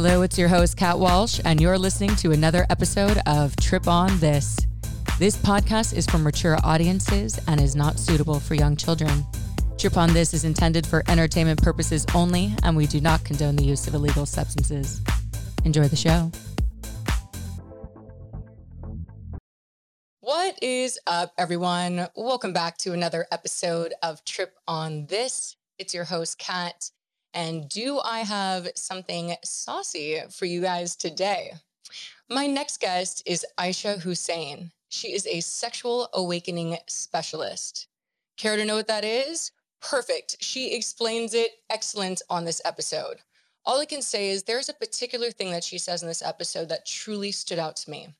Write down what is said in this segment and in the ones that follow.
Hello, it's your host, Kat Walsh, and you're listening to another episode of Trip On This. This podcast is for mature audiences and is not suitable for young children. Trip On This is intended for entertainment purposes only, and we do not condone the use of illegal substances. Enjoy the show. What is up, everyone? Welcome back to another episode of Trip On This. It's your host, Kat. And do I have something saucy for you guys today? My next guest is Aisha Hussein. She is a sexual awakening specialist. Care to know what that is? Perfect. She explains it excellent on this episode. All I can say is there's a particular thing that she says in this episode that truly stood out to me.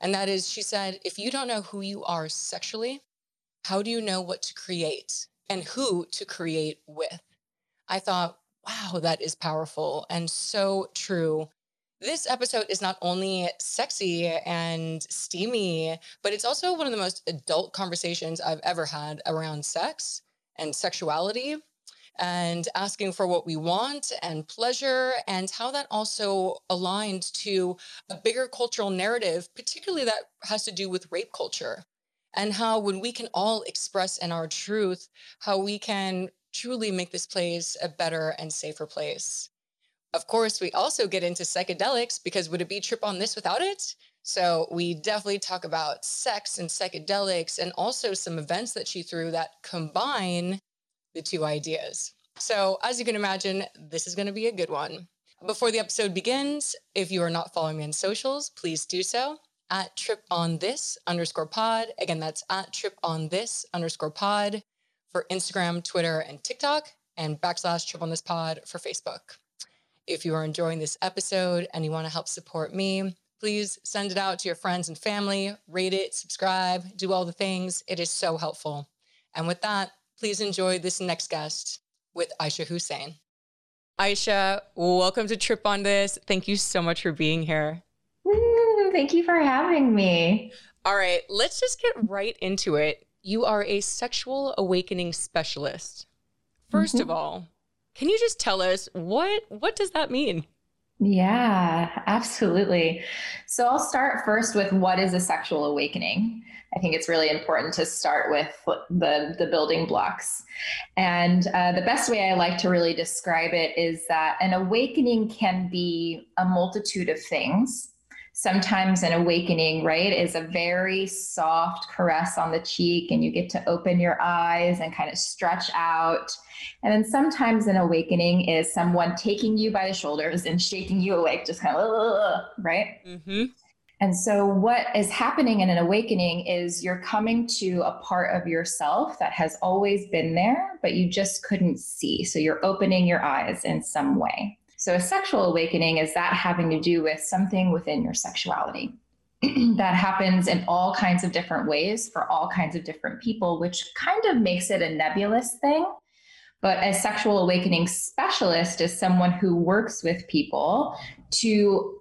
And that is, she said, if you don't know who you are sexually, how do you know what to create and who to create with? I thought, wow, that is powerful and so true. This episode is not only sexy and steamy, but it's also one of the most adult conversations I've ever had around sex and sexuality and asking for what we want and pleasure, and how that also aligned to a bigger cultural narrative, particularly that has to do with rape culture. And how, when we can all express in our truth, how we can truly make this place a better and safer place. Of course, we also get into psychedelics because would it be trip on this without it? So we definitely talk about sex and psychedelics and also some events that she threw that combine the two ideas. So as you can imagine, this is going to be a good one. Before the episode begins, if you are not following me on socials, please do so at trip on this underscore pod. Again, that's at trip on this underscore pod for Instagram, Twitter, and TikTok, and backslash trip on this pod for Facebook. If you are enjoying this episode and you want to help support me, please send it out to your friends and family, rate it, subscribe, do all the things. It is so helpful. And with that, please enjoy this next guest with Aisha Hussein. Aisha, welcome to Trip on This. Thank you so much for being here. thank you for having me. All right, let's just get right into it you are a sexual awakening specialist. 1st mm-hmm. of all, can you just tell us what what does that mean? Yeah, absolutely. So I'll start first with what is a sexual awakening. I think it's really important to start with the, the building blocks. And uh, the best way I like to really describe it is that an awakening can be a multitude of things sometimes an awakening, right, is a very soft caress on the cheek, and you get to open your eyes and kind of stretch out. And then sometimes an awakening is someone taking you by the shoulders and shaking you awake, just kind of, right? Mm-hmm. And so, what is happening in an awakening is you're coming to a part of yourself that has always been there, but you just couldn't see. So, you're opening your eyes in some way. So, a sexual awakening is that having to do with something within your sexuality. that happens in all kinds of different ways for all kinds of different people, which kind of makes it a nebulous thing. But a sexual awakening specialist is someone who works with people to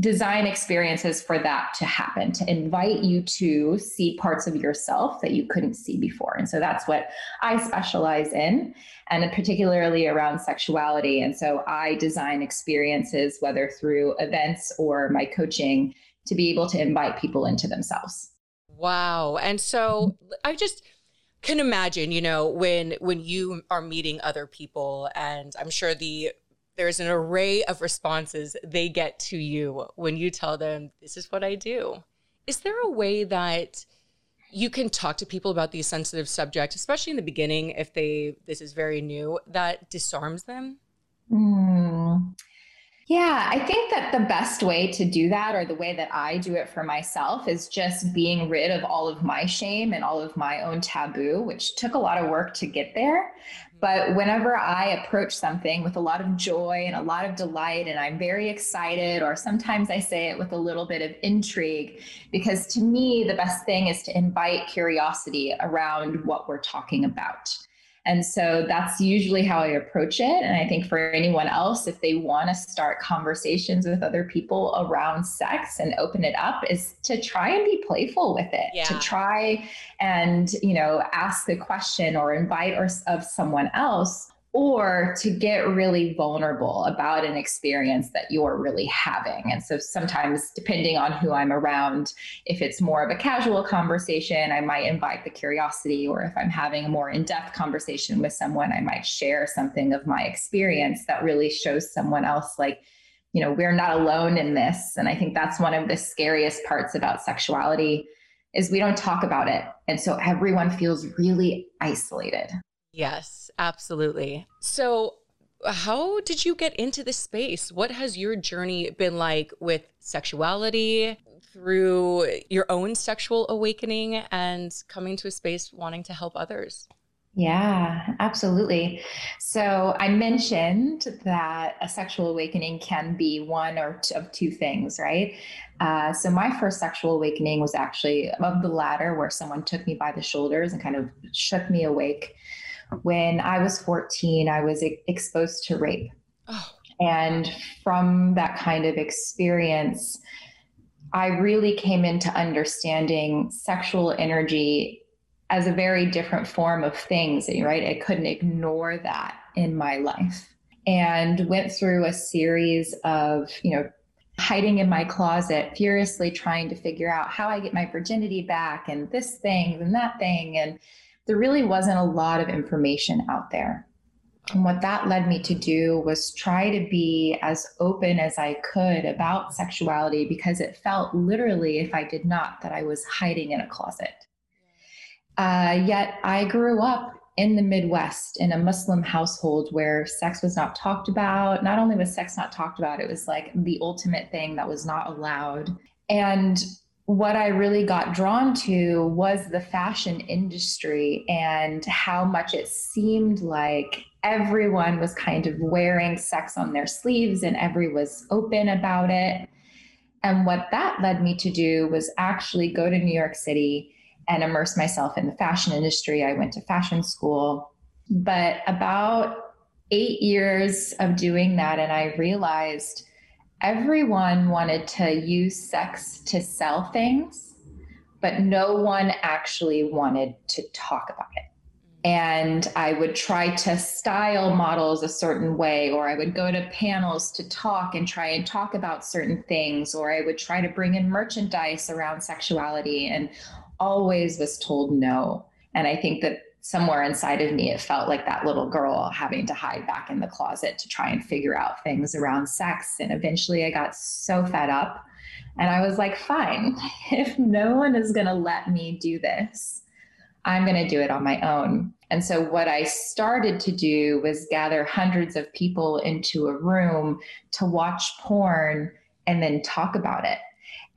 design experiences for that to happen, to invite you to see parts of yourself that you couldn't see before. And so that's what I specialize in, and particularly around sexuality. And so I design experiences, whether through events or my coaching, to be able to invite people into themselves. Wow. And so I just, can imagine you know when when you are meeting other people and i'm sure the there's an array of responses they get to you when you tell them, This is what I do. Is there a way that you can talk to people about these sensitive subjects, especially in the beginning, if they this is very new, that disarms them? Mm. Yeah, I think that the best way to do that, or the way that I do it for myself, is just being rid of all of my shame and all of my own taboo, which took a lot of work to get there. But whenever I approach something with a lot of joy and a lot of delight, and I'm very excited, or sometimes I say it with a little bit of intrigue, because to me, the best thing is to invite curiosity around what we're talking about. And so that's usually how I approach it. And I think for anyone else, if they want to start conversations with other people around sex and open it up, is to try and be playful with it, yeah. to try and, you know, ask a question or invite or, of someone else or to get really vulnerable about an experience that you're really having. And so sometimes, depending on who I'm around, if it's more of a casual conversation, I might invite the curiosity, or if I'm having a more in depth conversation with someone, I might share something of my experience that really shows someone else, like, you know, we're not alone in this. And I think that's one of the scariest parts about sexuality is we don't talk about it. And so everyone feels really isolated. Yes, absolutely. So, how did you get into this space? What has your journey been like with sexuality through your own sexual awakening and coming to a space wanting to help others? Yeah, absolutely. So I mentioned that a sexual awakening can be one or two of two things, right? Uh, so my first sexual awakening was actually above the latter, where someone took me by the shoulders and kind of shook me awake when I was 14, I was exposed to rape. Oh. And from that kind of experience, I really came into understanding sexual energy as a very different form of things, right? I couldn't ignore that in my life and went through a series of, you know, hiding in my closet, furiously trying to figure out how I get my virginity back and this thing and that thing. And there really wasn't a lot of information out there. And what that led me to do was try to be as open as I could about sexuality because it felt literally, if I did not, that I was hiding in a closet. Uh, yet I grew up in the Midwest in a Muslim household where sex was not talked about. Not only was sex not talked about, it was like the ultimate thing that was not allowed. And what I really got drawn to was the fashion industry and how much it seemed like everyone was kind of wearing sex on their sleeves and everyone was open about it. And what that led me to do was actually go to New York City and immerse myself in the fashion industry. I went to fashion school. But about eight years of doing that, and I realized everyone wanted to use sex to sell things, but no one actually wanted to talk about it. And I would try to style models a certain way, or I would go to panels to talk and try and talk about certain things, or I would try to bring in merchandise around sexuality and always was told no. And I think that somewhere inside of me, it felt like that little girl having to hide back in the closet to try and figure out things around sex. And eventually I got so fed up and I was like, fine, if no one is going to let me do this, I'm going to do it on my own. And so, what I started to do was gather hundreds of people into a room to watch porn and then talk about it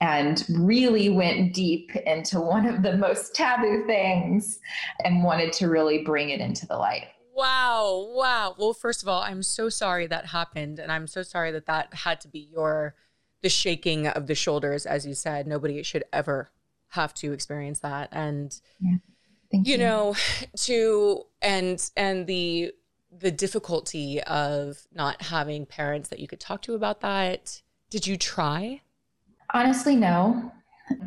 and really went deep into one of the most taboo things and wanted to really bring it into the light. Wow. Wow. Well, first of all, I'm so sorry that happened. And I'm so sorry that that had to be your, the shaking of the shoulders, as you said. Nobody should ever have to experience that. And, yeah. you, you know, to, and, and the, the difficulty of not having parents that you could talk to about that. Did you try? Honestly, no.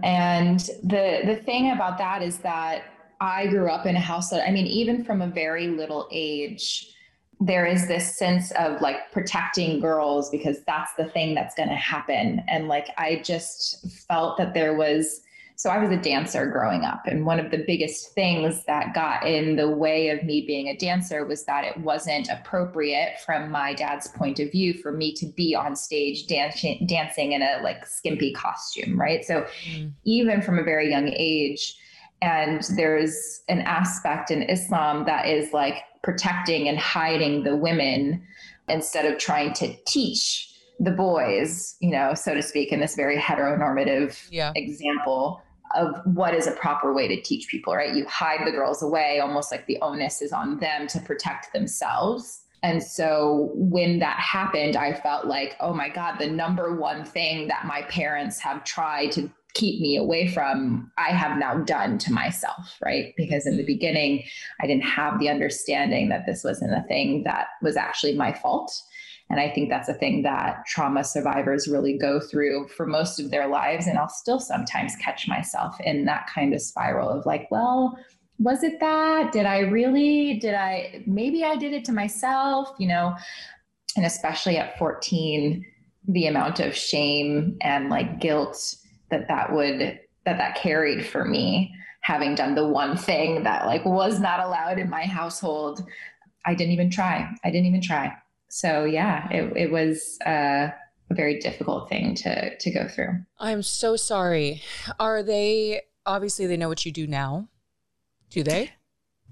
And the the thing about that is that I grew up in a house that I mean, even from a very little age, there is this sense of like protecting girls because that's the thing that's going to happen. And like I just felt that there was so I was a dancer growing up. And one of the biggest things that got in the way of me being a dancer was that it wasn't appropriate from my dad's point of view for me to be on stage dancing, dancing in a like skimpy costume, right? So mm. even from a very young age, and there's an aspect in Islam that is like protecting and hiding the women instead of trying to teach the boys, you know, so to speak, in this very heteronormative yeah. example of what is a proper way to teach people, right? You hide the girls away, almost like the onus is on them to protect themselves. And so when that happened, I felt like, oh my God, the number one thing that my parents have tried to keep me away from, I have now done to myself, right? Because in the mm-hmm. beginning, I didn't have the understanding that this wasn't a thing that was actually my fault. And I think that's a thing that trauma survivors really go through for most of their lives. And I'll still sometimes catch myself in that kind of spiral of like, well, was it that? Did I really? Did I? Maybe I did it to myself, you know? And especially at 14, the amount of shame and like guilt that that would that that carried for me having done the one thing that like was not allowed in my household i didn't even try i didn't even try so yeah it, it was uh, a very difficult thing to to go through i'm so sorry are they obviously they know what you do now do they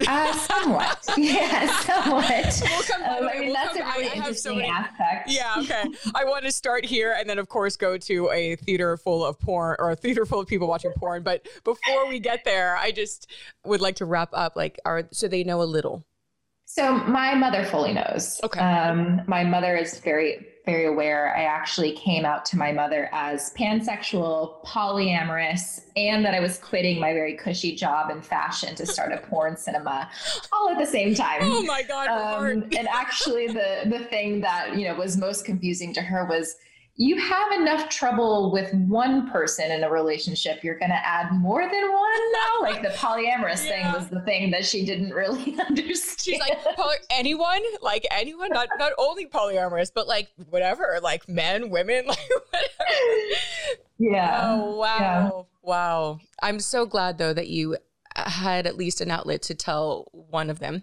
uh, somewhat. yeah, somewhat. We'll come, um, I mean, we'll that's come, a really interesting so many, aspect. Yeah, okay. I want to start here and then, of course, go to a theater full of porn or a theater full of people watching porn. But before we get there, I just would like to wrap up. Like, are so they know a little. So my mother fully knows. Okay. Um, my mother is very very aware. I actually came out to my mother as pansexual, polyamorous, and that I was quitting my very cushy job in fashion to start a porn cinema all at the same time. Oh my God. Um, and actually the the thing that, you know, was most confusing to her was you have enough trouble with one person in a relationship, you're going to add more than one now. Like the polyamorous yeah. thing was the thing that she didn't really understand. She's like, poly- anyone, like anyone, not not only polyamorous, but like whatever, like men, women, like whatever. Yeah. Oh wow, yeah. wow. I'm so glad though that you had at least an outlet to tell one of them.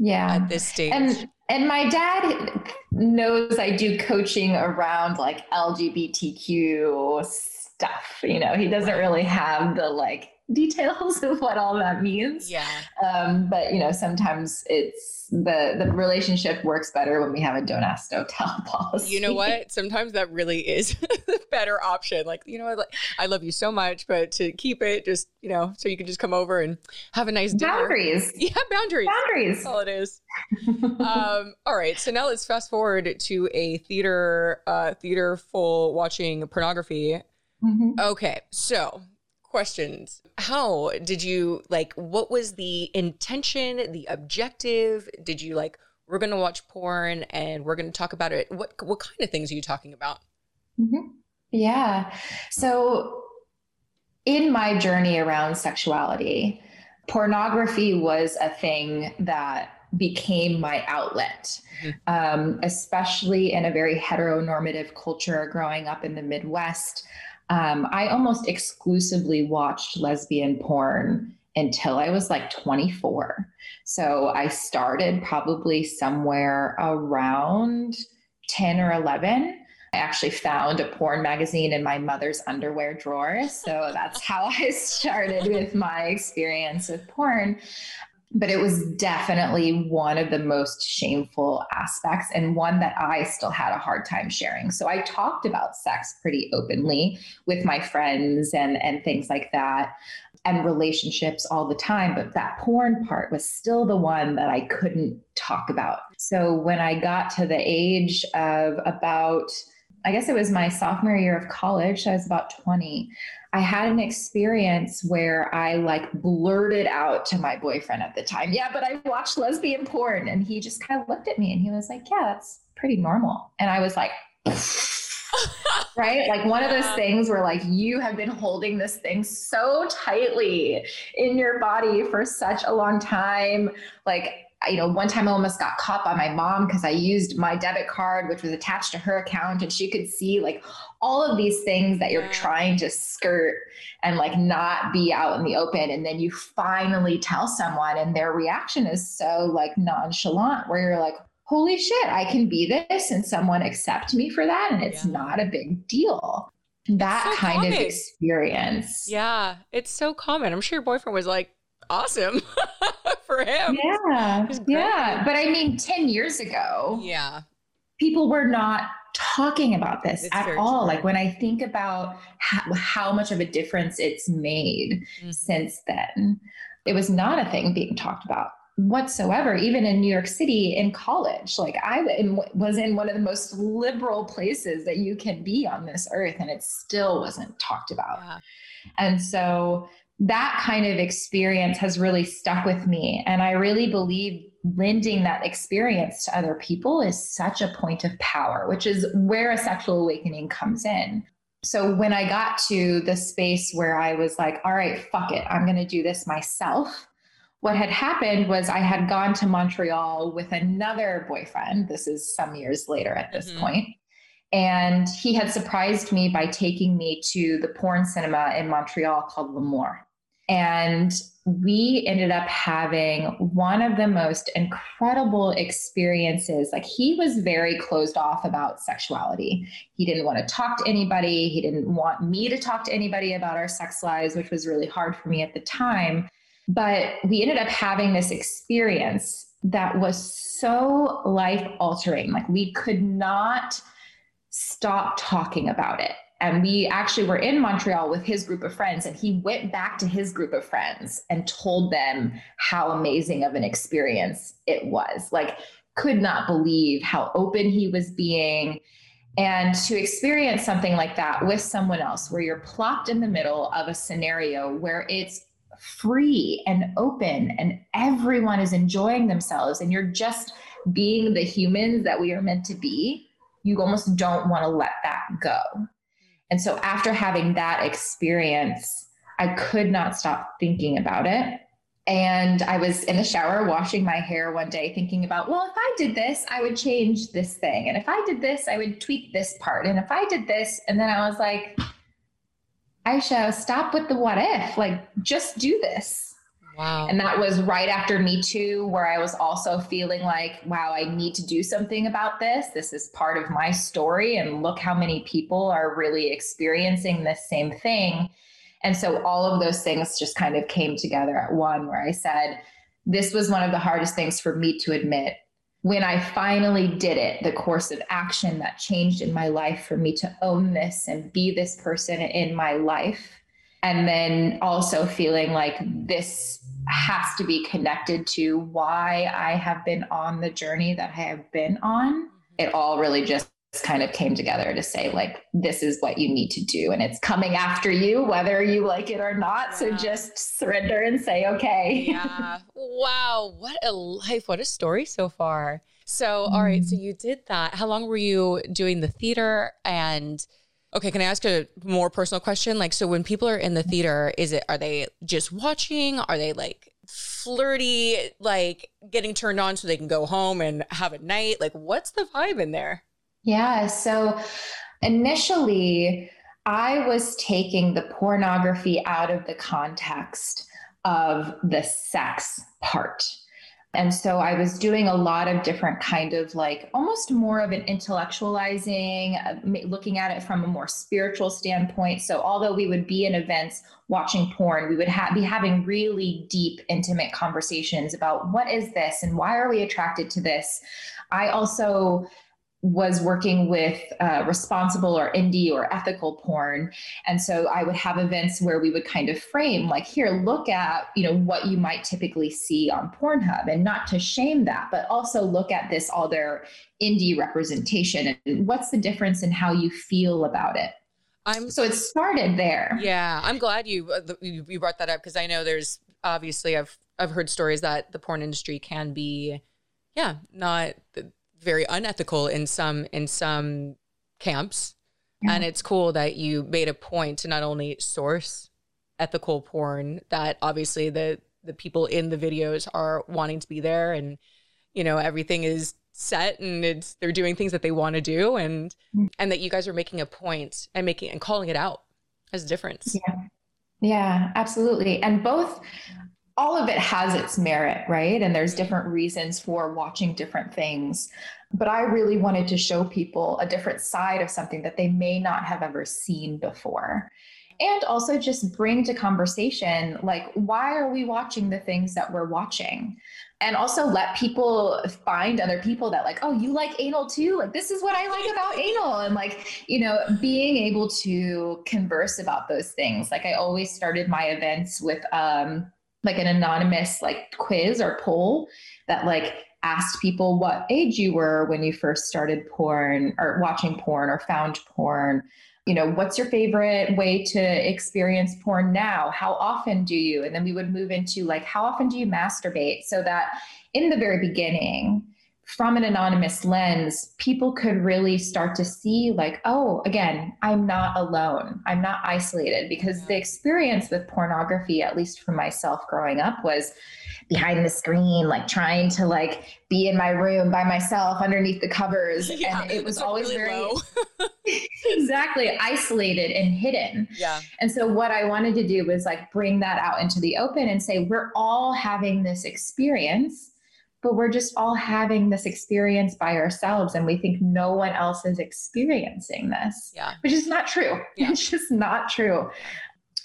Yeah. At this stage. And and my dad knows I do coaching around like LGBTQ stuff. You know, he doesn't really have the like details of what all that means. Yeah. Um, but you know, sometimes it's the the relationship works better when we have a don't ask, don't tell policy. You know what? Sometimes that really is the better option. Like, you know what? Like, I love you so much, but to keep it just, you know, so you can just come over and have a nice dinner. Boundaries. Yeah, boundaries. Boundaries. That's all it is. um, all right. So now let's fast forward to a theater, uh, theater full watching pornography. Mm-hmm. Okay. So questions. How did you like what was the intention, the objective? Did you like we're going to watch porn and we're going to talk about it? What what kind of things are you talking about? Mm-hmm. Yeah. So in my journey around sexuality, pornography was a thing that became my outlet, mm-hmm. um, especially in a very heteronormative culture growing up in the Midwest um, I almost exclusively watched lesbian porn until I was like 24. So I started probably somewhere around 10 or 11. I actually found a porn magazine in my mother's underwear drawer. So that's how I started with my experience with porn but it was definitely one of the most shameful aspects and one that I still had a hard time sharing. So I talked about sex pretty openly with my friends and and things like that and relationships all the time, but that porn part was still the one that I couldn't talk about. So when I got to the age of about I guess it was my sophomore year of college, I was about 20. I had an experience where I like blurted out to my boyfriend at the time, yeah, but I watched lesbian porn. And he just kind of looked at me and he was like, yeah, that's pretty normal. And I was like, right? Like one of those things where like you have been holding this thing so tightly in your body for such a long time. Like you know, one time I almost got caught by my mom because I used my debit card, which was attached to her account, and she could see like all of these things that you're trying to skirt and like not be out in the open. And then you finally tell someone, and their reaction is so like nonchalant, where you're like, holy shit, I can be this, and someone accept me for that, and it's yeah. not a big deal. That so kind common. of experience. Yeah, it's so common. I'm sure your boyfriend was like, awesome for him. Yeah. Yeah. But I mean, 10 years ago, yeah, people were not talking about this it's at all. True. Like when I think about how, how, much of a difference it's made mm-hmm. since then, it was not a thing being talked about whatsoever even in new york city in college like i was in one of the most liberal places that you can be on this earth and it still wasn't talked about yeah. and so that kind of experience has really stuck with me. And I really believe lending that experience to other people is such a point of power, which is where a sexual awakening comes in. So when I got to the space where I was like, all right, fuck it, I'm going to do this myself, what had happened was I had gone to Montreal with another boyfriend. This is some years later at this mm-hmm. point. And he had surprised me by taking me to the porn cinema in Montreal called L'Amour. And we ended up having one of the most incredible experiences. Like, he was very closed off about sexuality. He didn't want to talk to anybody. He didn't want me to talk to anybody about our sex lives, which was really hard for me at the time. But we ended up having this experience that was so life altering. Like, we could not stop talking about it. And we actually were in Montreal with his group of friends, and he went back to his group of friends and told them how amazing of an experience it was. Like, could not believe how open he was being. And to experience something like that with someone else, where you're plopped in the middle of a scenario where it's free and open and everyone is enjoying themselves and you're just being the humans that we are meant to be, you almost don't want to let that go. And so after having that experience, I could not stop thinking about it. And I was in the shower washing my hair one day thinking about, well, if I did this, I would change this thing. And if I did this, I would tweak this part. And if I did this, and then I was like, Aisha, stop with the what if. Like, just do this. Wow. And that was right after Me Too, where I was also feeling like, wow, I need to do something about this. This is part of my story. And look how many people are really experiencing this same thing. And so all of those things just kind of came together at one, where I said, this was one of the hardest things for me to admit when I finally did it, the course of action that changed in my life for me to own this and be this person in my life. And then also feeling like this has to be connected to why I have been on the journey that I have been on. It all really just kind of came together to say like this is what you need to do. And it's coming after you whether you like it or not. Yeah. so just surrender and say okay. Yeah. Wow. What a life. What a story so far. So all right. So mm-hmm. you did that. How long were you doing the theater? And okay can i ask a more personal question like so when people are in the theater is it are they just watching are they like flirty like getting turned on so they can go home and have a night like what's the vibe in there yeah. So initially, I was taking the pornography out of the context of the sex part. And so I was doing a lot of different kind of like almost more of an intellectualizing, uh, looking at it from a more spiritual standpoint. So although we would be in events watching porn, we would ha- be having really deep, intimate conversations about what is this and why are we attracted to this. I also was working with uh, responsible or indie or ethical porn and so i would have events where we would kind of frame like here look at you know what you might typically see on pornhub and not to shame that but also look at this other indie representation and what's the difference in how you feel about it I'm so it started there. Yeah, I'm glad you uh, you brought that up because I know there's obviously I've I've heard stories that the porn industry can be, yeah, not very unethical in some in some camps. Yeah. And it's cool that you made a point to not only source ethical porn that obviously the the people in the videos are wanting to be there and you know everything is set and it's they're doing things that they want to do and mm-hmm. and that you guys are making a point and making and calling it out as a difference. Yeah. Yeah, absolutely. And both all of it has its merit, right? And there's different reasons for watching different things. But I really wanted to show people a different side of something that they may not have ever seen before. And also just bring to conversation, like, why are we watching the things that we're watching? And also let people find other people that, like, oh, you like anal too? Like, this is what I like about anal. And, like, you know, being able to converse about those things. Like, I always started my events with, um, like an anonymous like quiz or poll that like asked people what age you were when you first started porn or watching porn or found porn. You know what's your favorite way to experience porn now? How often do you? And then we would move into like how often do you masturbate? So that in the very beginning from an anonymous lens, people could really start to see, like, oh, again, I'm not alone. I'm not isolated because the experience with pornography, at least for myself growing up, was behind the screen, like trying to like be in my room by myself underneath the covers. Yeah, and it was always really very exactly isolated and hidden. Yeah. And so what I wanted to do was like bring that out into the open and say, we're all having this experience, but we're just all having this experience by ourselves. And we think no one else is experiencing this. Yeah. Which is not true. Yeah. It's just not true.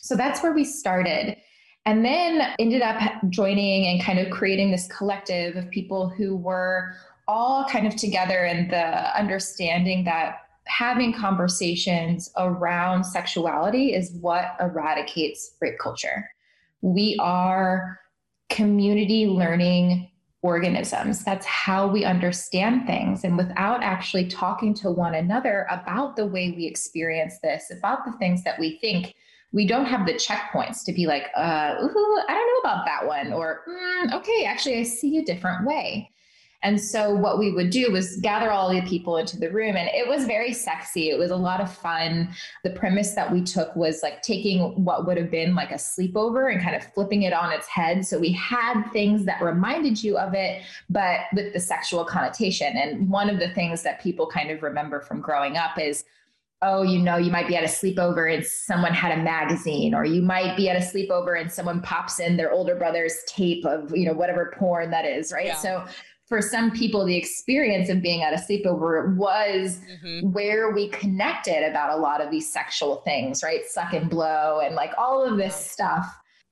So that's where we started and then ended up joining and kind of creating this collective of people who were all kind of together in the understanding that having conversations around sexuality is what eradicates rape culture. We are community learning organisms. That's how we understand things. And without actually talking to one another about the way we experience this, about the things that we think, we don't have the checkpoints to be like, uh, ooh, I don't know about that one, or mm, okay, actually, I see a different way. And so, what we would do was gather all the people into the room, and it was very sexy. It was a lot of fun. The premise that we took was like taking what would have been like a sleepover and kind of flipping it on its head. So, we had things that reminded you of it, but with the sexual connotation. And one of the things that people kind of remember from growing up is oh, you know, you might be at a sleepover and someone had a magazine, or you might be at a sleepover and someone pops in their older brother's tape of, you know, whatever porn that is, right? Yeah. So for some people, the experience of being at a sleepover was mm-hmm. where we connected about a lot of these sexual things, right? Suck and blow and like all of this stuff.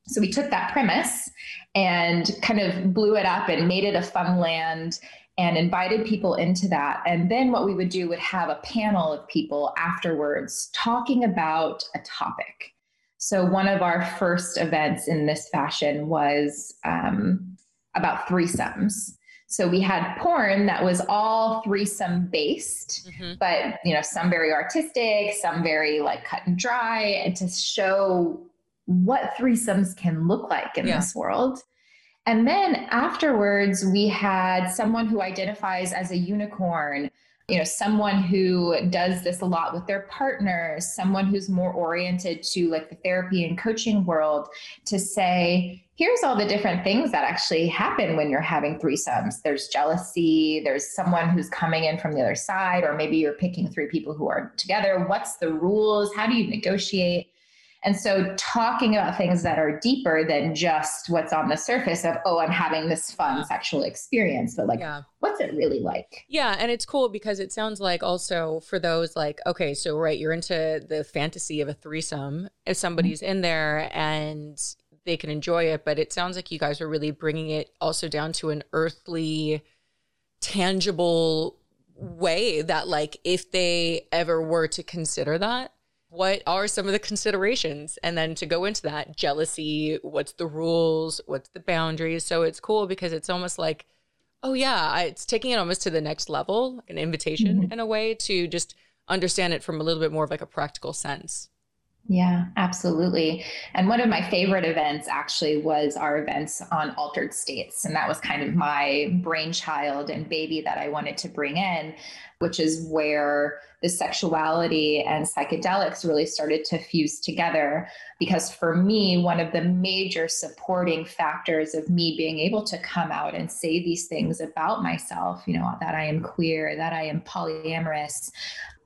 So we took that premise and kind of blew it up and made it a fun land and invited people into that. And then what we would do would have a panel of people afterwards talking about a topic. So one of our first events in this fashion was um, about threesomes. So we had porn that was all threesome based, mm-hmm. but you know, some very artistic, some very like cut and dry, and to show what threesomes can look like in yeah. this world. And then afterwards, we had someone who identifies as a unicorn, you know, someone who does this a lot with their partners, someone who's more oriented to like the therapy and coaching world to say, here's all the different things that actually happen when you're having threesomes. There's jealousy, there's someone who's coming in from the other side, or maybe you're picking three people who are together. What's the rules? How do you negotiate? And so talking about things that are deeper than just what's on the surface of, oh, I'm having this fun sexual experience, but like, yeah. what's it really like? Yeah. And it's cool because it sounds like also for those like, okay, so right, you're into the fantasy of a threesome. If somebody's mm-hmm. in there and they can enjoy it, but it sounds like you guys are really bringing it also down to an earthly, tangible way that like if they ever were to consider that what are some of the considerations? And then to go into that jealousy what's the rules what's the boundaries? So it's cool because it's almost like oh yeah it's taking it almost to the next level an invitation mm-hmm. in a way to just understand it from a little bit more of like a practical sense yeah, absolutely. And one of my favorite events actually was our events on altered states. And that was kind of my brainchild and baby that I wanted to bring in, which is where the sexuality and psychedelics really started to fuse together. Because for me, one of the major supporting factors of me being able to come out and say these things about myself, you know, that I am queer, that I am polyamorous,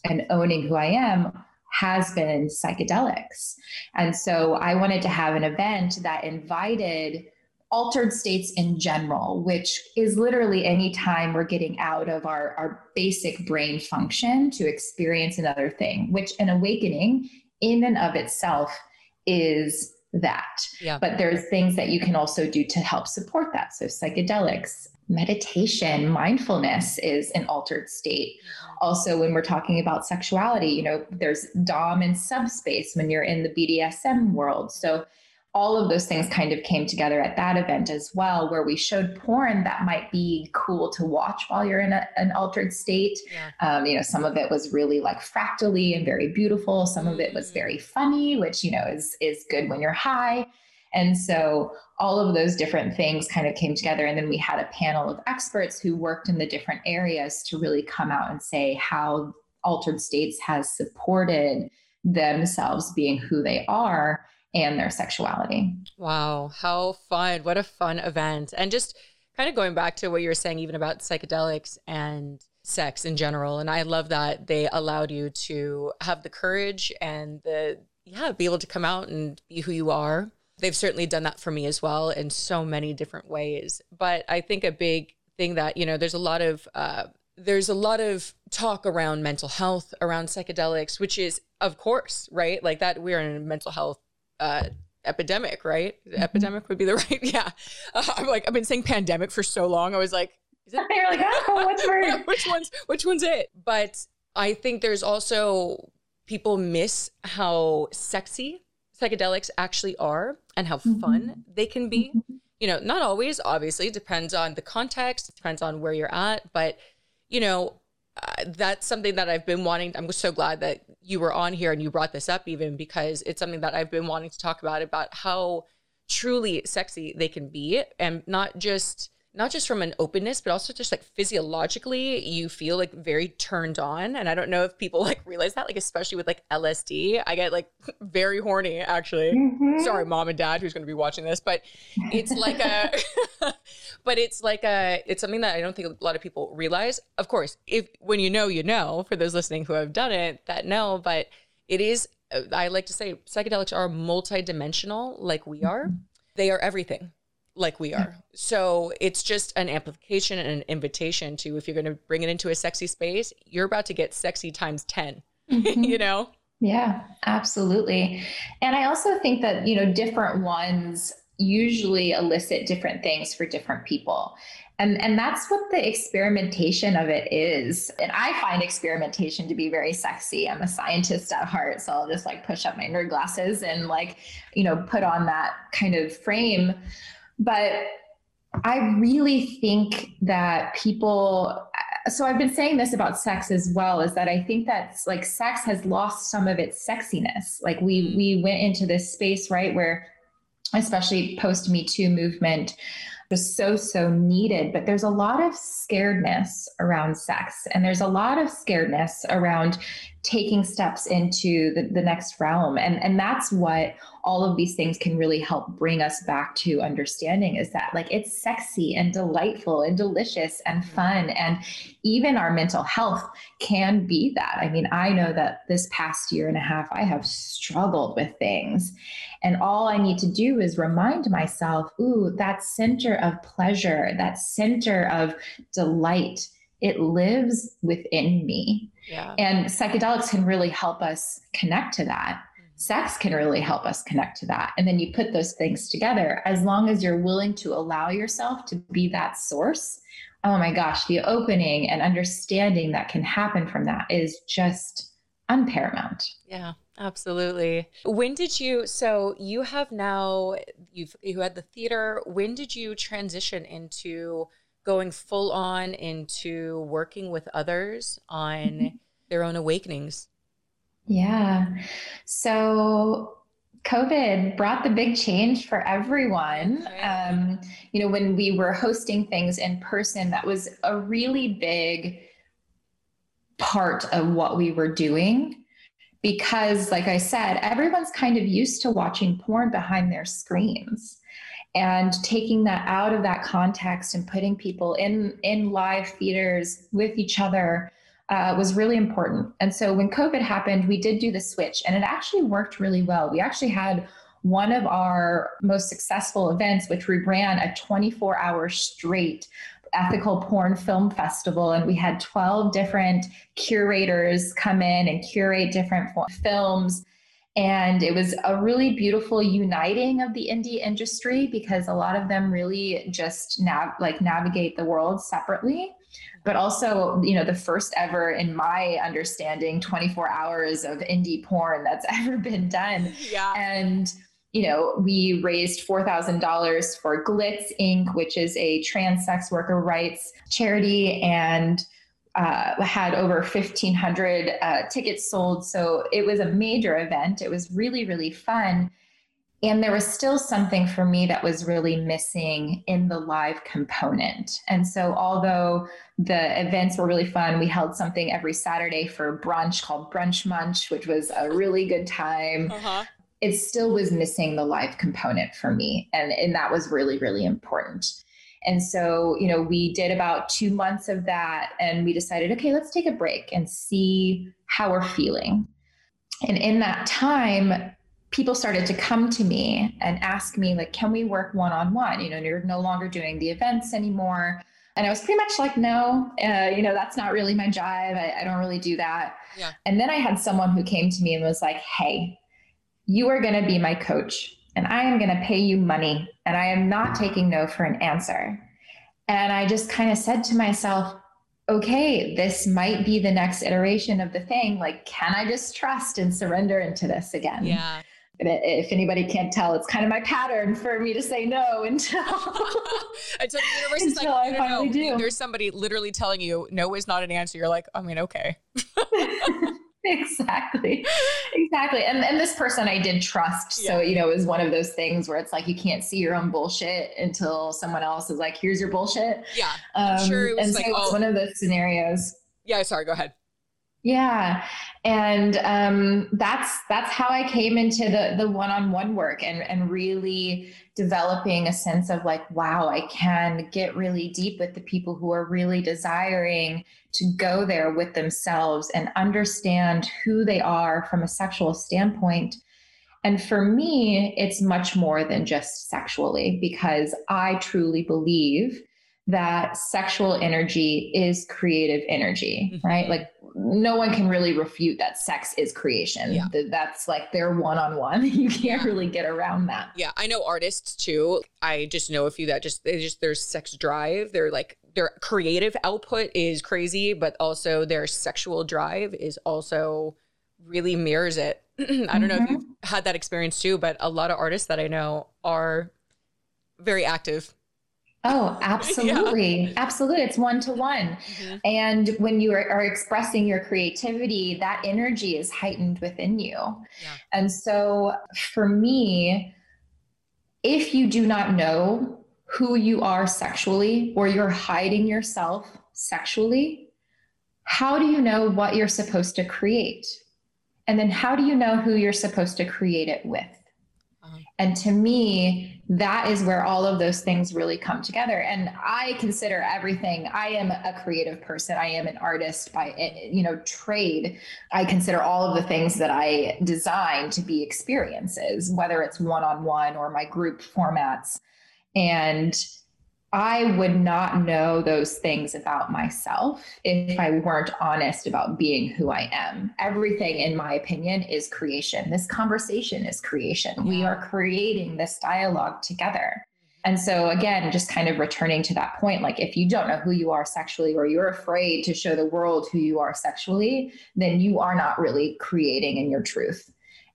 and owning who I am has been psychedelics. And so I wanted to have an event that invited altered states in general, which is literally any time we're getting out of our, our basic brain function to experience another thing, which an awakening in and of itself is that. Yeah. But there's things that you can also do to help support that. So psychedelics, meditation, mindfulness is an altered state. Mm-hmm. Also, when we're talking about sexuality, you know, there's Dom and subspace when you're in the BDSM world. So, all of those things kind of came together at that event as well, where we showed porn that might be cool to watch while you're in a, an altered state. Yeah. Um, you know, some of it was really like fractally and very beautiful. Some of it was mm. very funny, which you know is is good when you're high. And so all of those different things kind of came together. And then we had a panel of experts who worked in the different areas to really come out and say how altered states has supported themselves being who they are and their sexuality. Wow, how fun. What a fun event. And just kind of going back to what you were saying, even about psychedelics and sex in general. And I love that they allowed you to have the courage and the, yeah, be able to come out and be who you are. They've certainly done that for me as well in so many different ways. But I think a big thing that, you know, there's a lot of, uh, there's a lot of talk around mental health, around psychedelics, which is, of course, right? Like that we're in a mental health uh, epidemic, right? Mm-hmm. Epidemic would be the right. Yeah. Uh, I'm like, I've been saying pandemic for so long. I was like, is it? They're like, oh, word? which one's, which one's it? But I think there's also people miss how sexy psychedelics actually are and how mm-hmm. fun they can be. Mm-hmm. You know, not always, obviously, depends on the context, depends on where you're at. But, you know, uh, that's something that I've been wanting. I'm so glad that you were on here and you brought this up, even because it's something that I've been wanting to talk about about how truly sexy they can be, and not just not just from an openness, but also just like physiologically, you feel like very turned on. And I don't know if people like realize that, like especially with like LSD, I get like very horny actually. Mm-hmm. Sorry, mom and dad who's going to be watching this, but it's like a, but it's like a, it's something that I don't think a lot of people realize. Of course, if when you know, you know. For those listening who have done it, that know, but it is. I like to say psychedelics are multidimensional, like we are. Mm-hmm. They are everything like we are. So it's just an amplification and an invitation to if you're going to bring it into a sexy space, you're about to get sexy times 10, mm-hmm. you know? Yeah, absolutely. And I also think that, you know, different ones usually elicit different things for different people. And, and that's what the experimentation of it is. And I find experimentation to be very sexy. I'm a scientist at heart. So I'll just like push up my nerd glasses and like, you know, put on that kind of frame. But I really think that people so I've been saying this about sex as well is that I think that like sex has lost some of its sexiness. Like we we went into this space right where especially post me too movement was so so needed but there's a lot of scaredness around sex and there's a lot of scaredness around taking steps into the, the next realm and and that's what all of these things can really help bring us back to understanding is that like it's sexy and delightful and delicious and mm-hmm. fun. And even our mental health can be that. I mean i know that this past year and a half i have struggled with things. And all i need to do is remind myself ooh that center of pleasure that center of delight it lives within me. Yeah. and psychedelics can really help us connect to that sex can really help us connect to that. And then you put those things together as long as you're willing to allow yourself to be that source. Oh my gosh, the opening and understanding that can happen from that is just unparamount. Yeah, absolutely. When did you so you have now you've you had the theater, when did you transition into going full on into working with others on mm-hmm. their own awakenings? Yeah. So COVID brought the big change for everyone. Um, you know, when we were hosting things in person, that was a really big part of what we were doing. Because, like I said, everyone's kind of used to watching porn behind their screens and taking that out of that context and putting people in in live theaters with each other uh, was really important. And so when COVID happened, we did do the switch, and it actually worked really well. We actually had one of our most successful events, which we ran a 24 hour straight ethical porn film festival and we had 12 different curators come in and curate different films and it was a really beautiful uniting of the indie industry because a lot of them really just nav- like navigate the world separately but also you know the first ever in my understanding 24 hours of indie porn that's ever been done. Yeah. And you know we raised $4000 for GLITS Inc which is a trans sex worker rights charity and uh, had over 1500 uh, tickets sold. So it was a major event. It was really really fun and there was still something for me that was really missing in the live component. And so, although the events were really fun, we held something every Saturday for brunch called Brunch Munch, which was a really good time. Uh-huh. It still was missing the live component for me. And, and that was really, really important. And so, you know, we did about two months of that and we decided, okay, let's take a break and see how we're feeling. And in that time, people started to come to me and ask me like can we work one-on-one you know you're no longer doing the events anymore and i was pretty much like no uh, you know that's not really my jive I, I don't really do that yeah. and then i had someone who came to me and was like hey you are going to be my coach and i am going to pay you money and i am not taking no for an answer and i just kind of said to myself okay, this might be the next iteration of the thing. Like, can I just trust and surrender into this again? Yeah if anybody can't tell, it's kind of my pattern for me to say no until until the universe is like, I no, no, do. There's somebody literally telling you no is not an answer. You're like, I mean, okay. exactly, exactly. And and this person I did trust, yeah. so you know, it was one of those things where it's like you can't see your own bullshit until someone else is like, "Here's your bullshit." Yeah, um, sure. It was and like, so oh. one of those scenarios. Yeah, sorry. Go ahead. Yeah, and um, that's that's how I came into the the one on one work and and really developing a sense of like, wow, I can get really deep with the people who are really desiring to go there with themselves and understand who they are from a sexual standpoint. And for me, it's much more than just sexually because I truly believe that sexual energy is creative energy, mm-hmm. right? Like no one can really refute that sex is creation. Yeah. That's like they're one on one. You can't really get around that. Yeah, I know artists too. I just know a few that just they just their sex drive, They're like their creative output is crazy, but also their sexual drive is also really mirrors it. I don't mm-hmm. know if mm-hmm. you've had that experience too, but a lot of artists that I know are very active Oh, absolutely. yeah. Absolutely. It's one to one. And when you are, are, expressing your creativity, that energy is heightened within you. Yeah. And so for me, if you do not know who you are sexually or you're hiding yourself sexually, how do you know what you're supposed to create? And then how do you know who you're supposed to create it with? And to me, that is where all of those things really come together. And i consider everything i am a creative person. I am an artist by you know trade. I consider all of the things that i design to be experiences whether it's one-on-one or my group formats. And I would not know those things about myself if I weren't honest about being who I am. Everything, in my opinion, is creation. This conversation is creation. We are creating this dialogue together. And so, again, just kind of returning to that point like, if you don't know who you are sexually or you're afraid to show the world who you are sexually, then you are not really creating in your truth.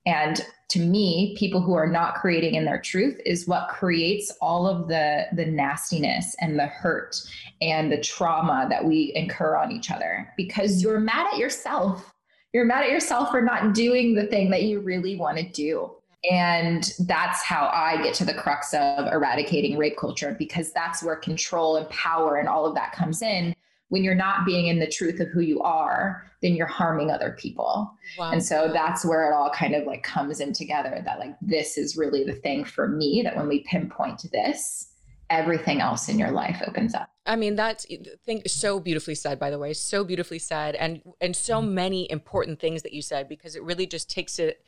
And to me, people who are not creating in their truth is what creates all of the the nastiness and the hurt and the trauma that we incur on each other because you're mad at yourself. You're mad at yourself for not doing the thing that you really want to do. And that's how I get to the crux of eradicating rape culture because that's where control and power and all of that comes in when you're not being in the truth of who you are, then you're harming other people. Wow. And so that's where it all kind of like comes in together that like this is really the thing for me that when we pinpoint this, everything else in your life opens up. I mean, that's think so beautifully said, by the way, so beautifully said, and and so many important things that you said because it really just takes it.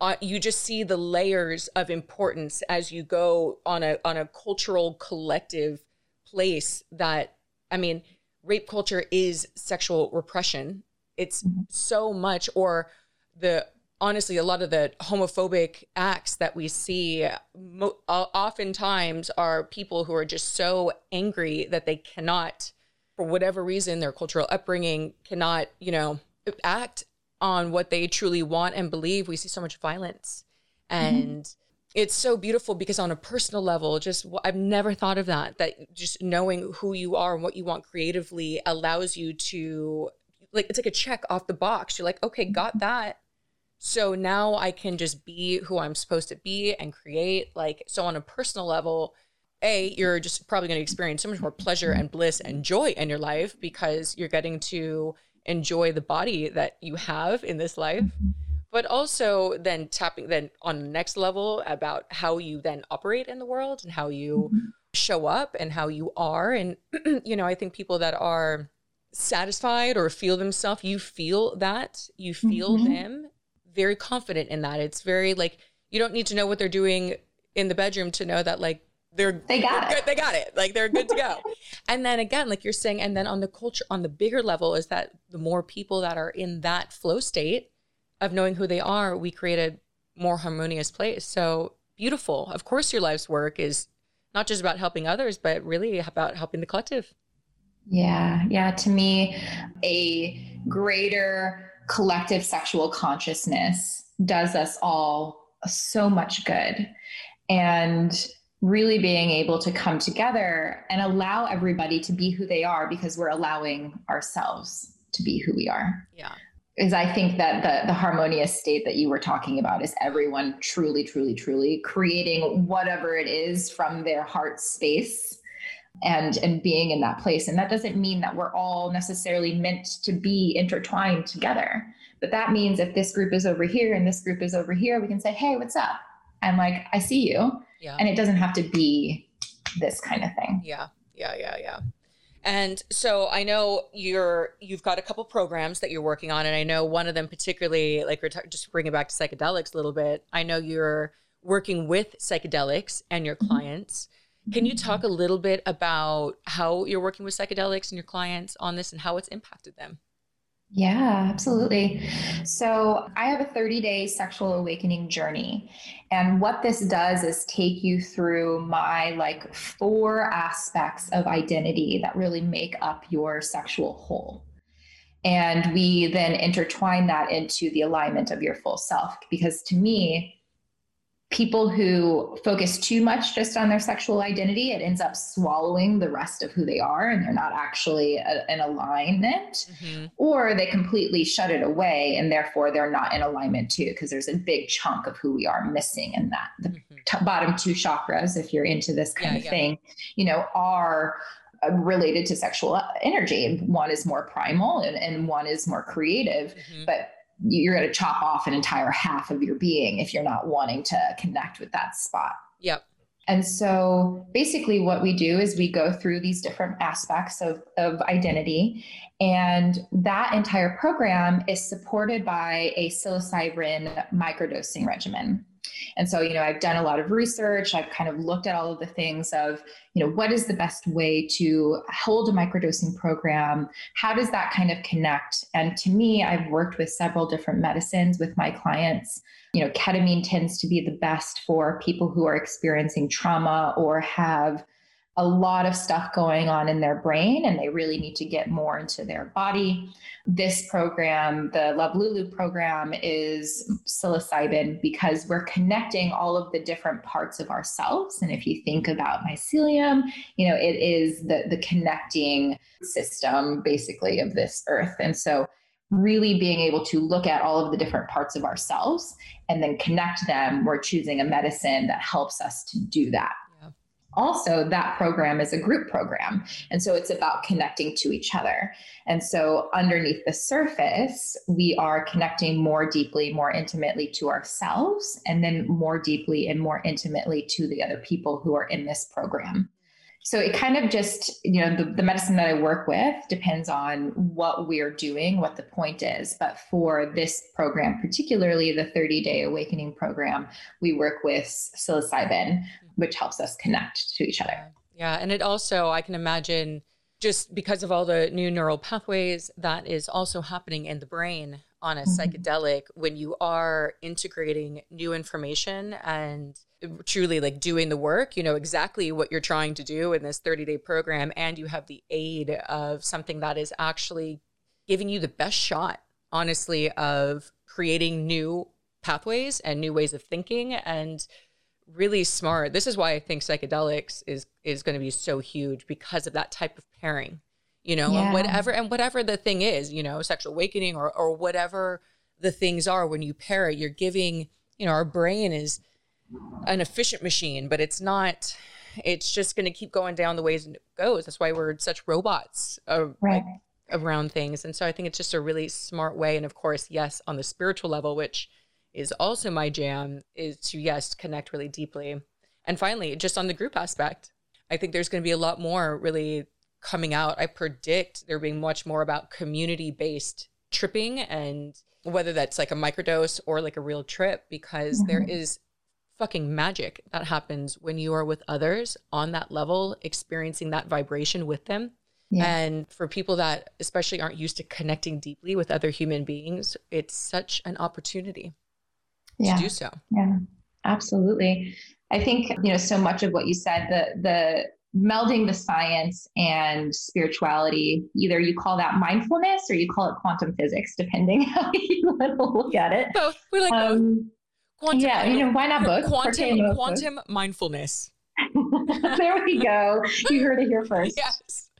Uh, you just see the layers of importance as you go on a on a cultural collective place. That I mean, rape culture is sexual repression. It's mm-hmm. so much, or the honestly, a lot of the homophobic acts that we see mo- oftentimes are people who are just so angry that they cannot, for whatever reason, their cultural upbringing cannot, you know, act on what they truly want and believe. We see so much violence. Mm-hmm. And it's so beautiful because on a personal level just i've never thought of that that just knowing who you are and what you want creatively allows you to like it's like a check off the box you're like okay mm-hmm. got that So now I can just be who I'm supposed to be and create. Like, so on a personal level, A, you're just probably going to experience so much more pleasure and bliss and joy in your life because you're getting to enjoy the body that you have in this life. Mm-hmm. But also then tapping then on the next level about how you then operate in the world and how you show up and how you are. And, you know, I think people that are satisfied or feel themselves, you feel that, you feel mm-hmm. them very confident in that. It's very like you don't need to know what they're doing in the bedroom to know that like they're they got they're it. Good, they got it. Like they're good to go. and then again, like you're saying, and then on the culture, on the bigger level, is that the more people that are in that flow state of knowing who they are, we create a more harmonious place. So beautiful. Of course, your life's work is not just about helping others, but really about helping the collective. Yeah. Yeah. To me, a greater collective sexual consciousness does us all so much good. And really being able to come together and allow everybody to be who they are because we're allowing ourselves to be who we are. Yeah. Is I think that the the harmonious state that you were talking about is everyone truly, truly, truly creating whatever it is from their heart space and and being in that place. And that doesn't mean that we're all necessarily meant to be intertwined together. But that means if this group is over here and this group is over here we can say hey what's up? I'm like i see you. Yeah. and it doesn't have to be this kind of thing. Yeah. Yeah yeah yeah and so I know you're you've got a couple programs that you're working on, and I know one of them particularly, like we're t- just bringing back to psychedelics a little bit. I know you're working with psychedelics and your mm-hmm. clients. Can you talk a little bit about how you're working with psychedelics and your clients on this and how it's impacted them? Yeah, absolutely. So, I have a 30 day sexual awakening journey. And what this does is take you through my like four aspects of identity that really make up your sexual whole. And we then intertwine that into the alignment of your full self. Because to me, people who focus too much just on their sexual identity, it ends up swallowing the rest of who they are and they're not actually a, in alignment, mm-hmm. or they completely shut it away and therefore they're not in alignment too, because there's a big chunk of who we are missing in that. The mm-hmm. t- bottom two chakras, if you're into this kind yeah, of yeah. thing, you know, are uh, related to sexual energy. One is more primal and, and one is more creative, mm-hmm. but you're going to chop off an entire half of your being if you're not wanting to connect with that spot. Yep. And so basically, what we do is we go through these different aspects of, of identity. And that entire program is supported by a psilocybin microdosing regimen. And so, you know, I've done a lot of research. I've kind of looked at all of the things of, you know, what is the best way to hold a microdosing program? How does that kind of connect? And to me, I've worked with several different medicines with my clients. You know, ketamine tends to be the best for people who are experiencing trauma or have a lot of stuff going on in their brain and they really need to get more into their body. This program, the Love Lulu program, is psilocybin because we're connecting all of the different parts of ourselves. And if you think about mycelium, you know, it is the, the connecting system basically of this earth. And so really being able to look at all of the different parts of ourselves and then connect them, we're choosing a medicine that helps us to do that also that program is a group program and so it's about connecting to each other. And so underneath the surface we are connecting more deeply more intimately to ourselves and then more deeply and more intimately to the other people who are in this program so it kind of just you know the, the medicine that i work with depends on what we're doing what the point is but for this program particularly the 30 day awakening program we work with psilocybin which helps us connect to each other. Yeah. And it also, I can imagine, just because of all the new neural pathways that is also happening in the brain on a mm-hmm. psychedelic when you are integrating new information and truly like doing the work you know exactly what you're trying to do in this 30 day program and you have the aid of something that is actually giving you the best shot honestly of creating new pathways and new ways of thinking and really smart. This is why I think psychedelics is is going to be so huge because of that type of pairing. You know, yeah. and whatever and whatever the thing is, you know, sexual awakening or or whatever the things are when you pair it. You're giving, you know, our brain is an efficient machine, but it's not. It's just going to keep going down the ways it goes. That's why we're such robots uh, right. like, around things. And so I think it's just a really smart way. And of course, yes, on the spiritual level, which is also my jam, is to yes connect really deeply. And finally, just on the group aspect, I think there's going to be a lot more really coming out. I predict there being much more about community based tripping and whether that's like a microdose or like a real trip, because mm-hmm. there is fucking magic that happens when you are with others on that level, experiencing that vibration with them. Yeah. And for people that especially aren't used to connecting deeply with other human beings, it's such an opportunity yeah. to do so. Yeah, absolutely. I think, you know, so much of what you said, the the melding the science and spirituality. Either you call that mindfulness or you call it quantum physics, depending how you want to look at it. Both. We like um, both. Quantum, yeah, you know, why not both? Quantum, quantum mindfulness. there we go. You heard it here first. Yes.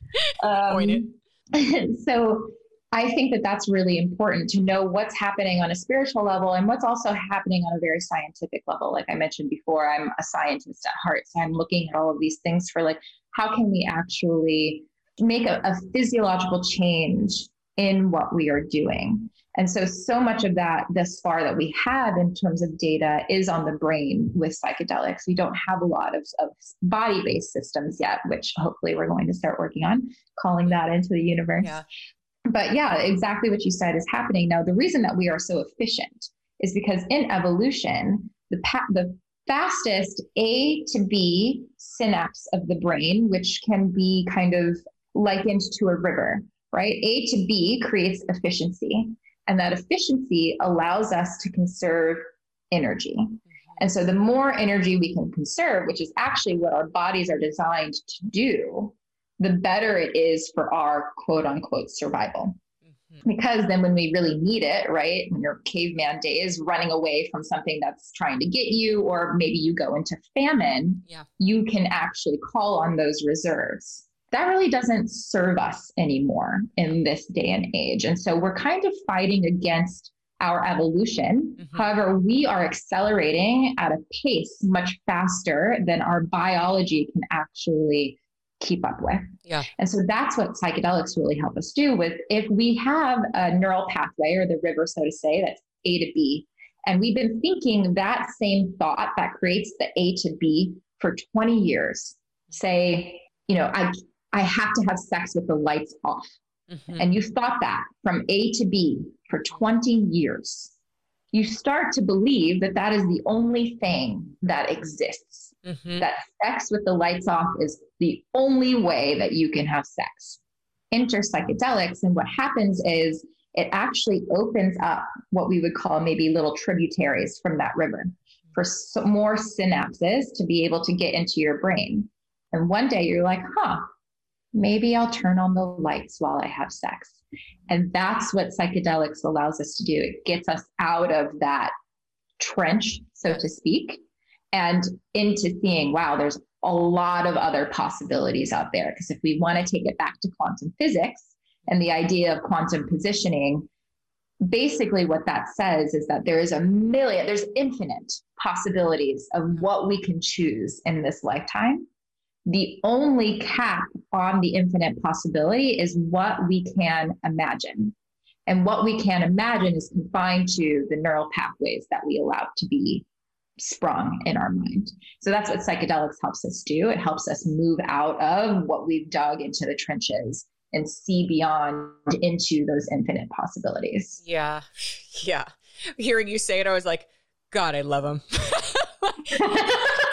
Um, so I think that that's really important to know what's happening on a spiritual level and what's also happening on a very scientific level. Like I mentioned before, I'm a scientist at heart. So I'm looking at all of these things for like, how can we actually make a, a physiological change in what we are doing? And so, so much of that thus far that we have in terms of data is on the brain with psychedelics. We don't have a lot of, of body based systems yet, which hopefully we're going to start working on, calling that into the universe. Yeah but yeah, exactly what you said is happening. Now, the reason that we are so efficient is because in evolution, the, pa- the fastest A to B synapse of the brain, which can be kind of likened to a river, right? A to B creates efficiency, and that efficiency allows us to conserve energy. And so, the more energy we can conserve, which is actually what our bodies are designed to do, the better it is for our quote unquote survival. Mm-hmm. Because then when we really need it, right, when your caveman days running away from something that's trying to get you, or maybe you go into famine, yeah. you can actually call on those reserves. That really doesn't serve us anymore in this day and age. And so we're kind of fighting against our evolution. Mm-hmm. However, we are accelerating at a pace much faster than our biology can actually keep up with. Yeah. And so that's what psychedelics really help us do with if we have a neural pathway or the river, so to say, that's A to B. And we've been thinking that same thought that creates the A to B for 20 years. Say, you know, I I have to have sex with the lights off. Mm-hmm. And you thought that from A to B for 20 years. You start to believe that that is the only thing that exists mm-hmm. that sex with the lights off is the only way that you can have sex. Enter psychedelics, and what happens is it actually opens up what we would call maybe little tributaries from that river for some more synapses to be able to get into your brain. And one day you're like, huh, maybe I'll turn on the lights while I have sex. And that's what psychedelics allows us to do. It gets us out of that trench, so to speak, and into seeing, wow, there's a lot of other possibilities out there. Because if we want to take it back to quantum physics and the idea of quantum positioning, basically what that says is that there is a million, there's infinite possibilities of what we can choose in this lifetime. The only cap on the infinite possibility is what we can imagine. And what we can imagine is confined to the neural pathways that we allow to be sprung in our mind. So that's what psychedelics helps us do. It helps us move out of what we've dug into the trenches and see beyond into those infinite possibilities. Yeah. Yeah. Hearing you say it, I was like, God, I love them.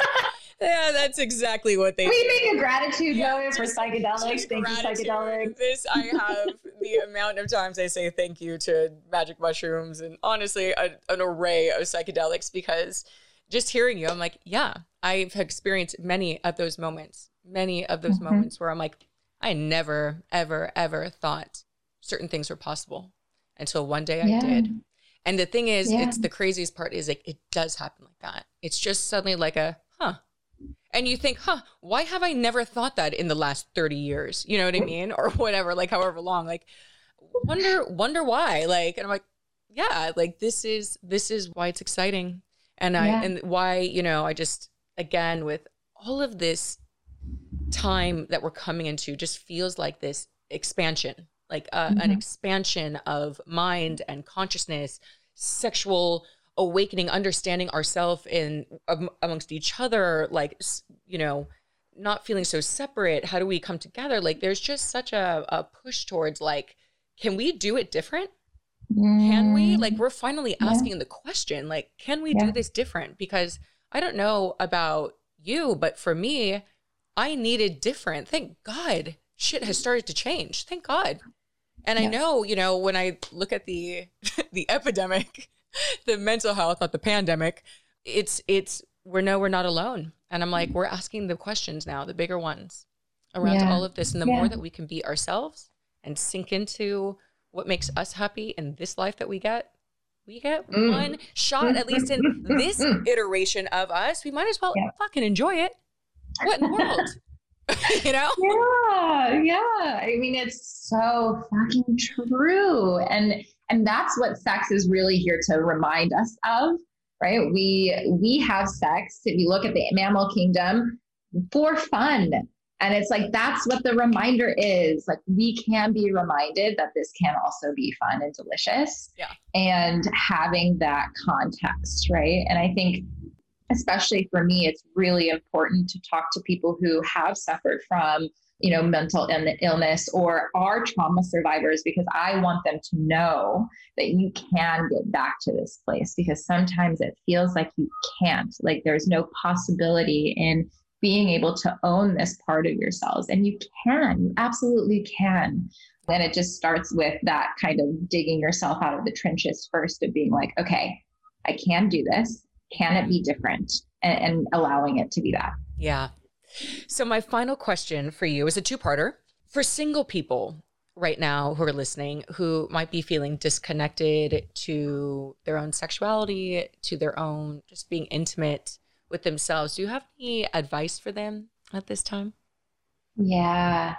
yeah, that's exactly what they. We make a gratitude yeah, for psychedelics. Thank gratitude. you, psychedelics. This I have the amount of times I say thank you to magic mushrooms and honestly a, an array of psychedelics because just hearing you, I'm like, yeah, I've experienced many of those moments, many of those mm-hmm. moments where I'm like, I never, ever, ever thought certain things were possible until one day yeah. I did. And the thing is, yeah. it's the craziest part is like, it does happen like that. It's just suddenly like a, huh. And you think, huh, why have I never thought that in the last 30 years? You know what I mean? Or whatever, like however long, like wonder, wonder why. Like, and I'm like, yeah, like this is this is why it's exciting. And I yeah. and why, you know, I just again with all of this time that we're coming into just feels like this expansion, like uh, mm-hmm. an expansion of mind and consciousness, sexual awakening, understanding ourselves in um, amongst each other, like you know, not feeling so separate. How do we come together? Like, there's just such a, a push towards like, can we do it different? Can we? Like, mm. we're finally asking yeah. the question, like, can we yeah. do this different? Because I don't know about you, but for me, I needed different. Thank God shit has started to change. Thank God. And I know, you know, when I look at the the epidemic, the mental health, not the pandemic, it's it's we're no, we're not alone. And I'm like, we're asking the questions now, the bigger ones around yeah. all of this. And the yeah. more that we can be ourselves and sink into what makes us happy in this life that we get, we get mm. one shot at least in this iteration of us. We might as well yeah. fucking enjoy it. What in the world? you know? Yeah, yeah. I mean, it's so fucking true. And and that's what sex is really here to remind us of, right? We we have sex, if you look at the mammal kingdom, for fun. And it's like that's what the reminder is. Like we can be reminded that this can also be fun and delicious. Yeah. And having that context, right? And I think especially for me, it's really important to talk to people who have suffered from, you know, mental illness or are trauma survivors because I want them to know that you can get back to this place because sometimes it feels like you can't, like there's no possibility in being able to own this part of yourselves. And you can, you absolutely can. And it just starts with that kind of digging yourself out of the trenches first of being like, okay, I can do this. Can it be different? And, and allowing it to be that. Yeah. So, my final question for you is a two parter. For single people right now who are listening who might be feeling disconnected to their own sexuality, to their own just being intimate with themselves, do you have any advice for them at this time? Yeah.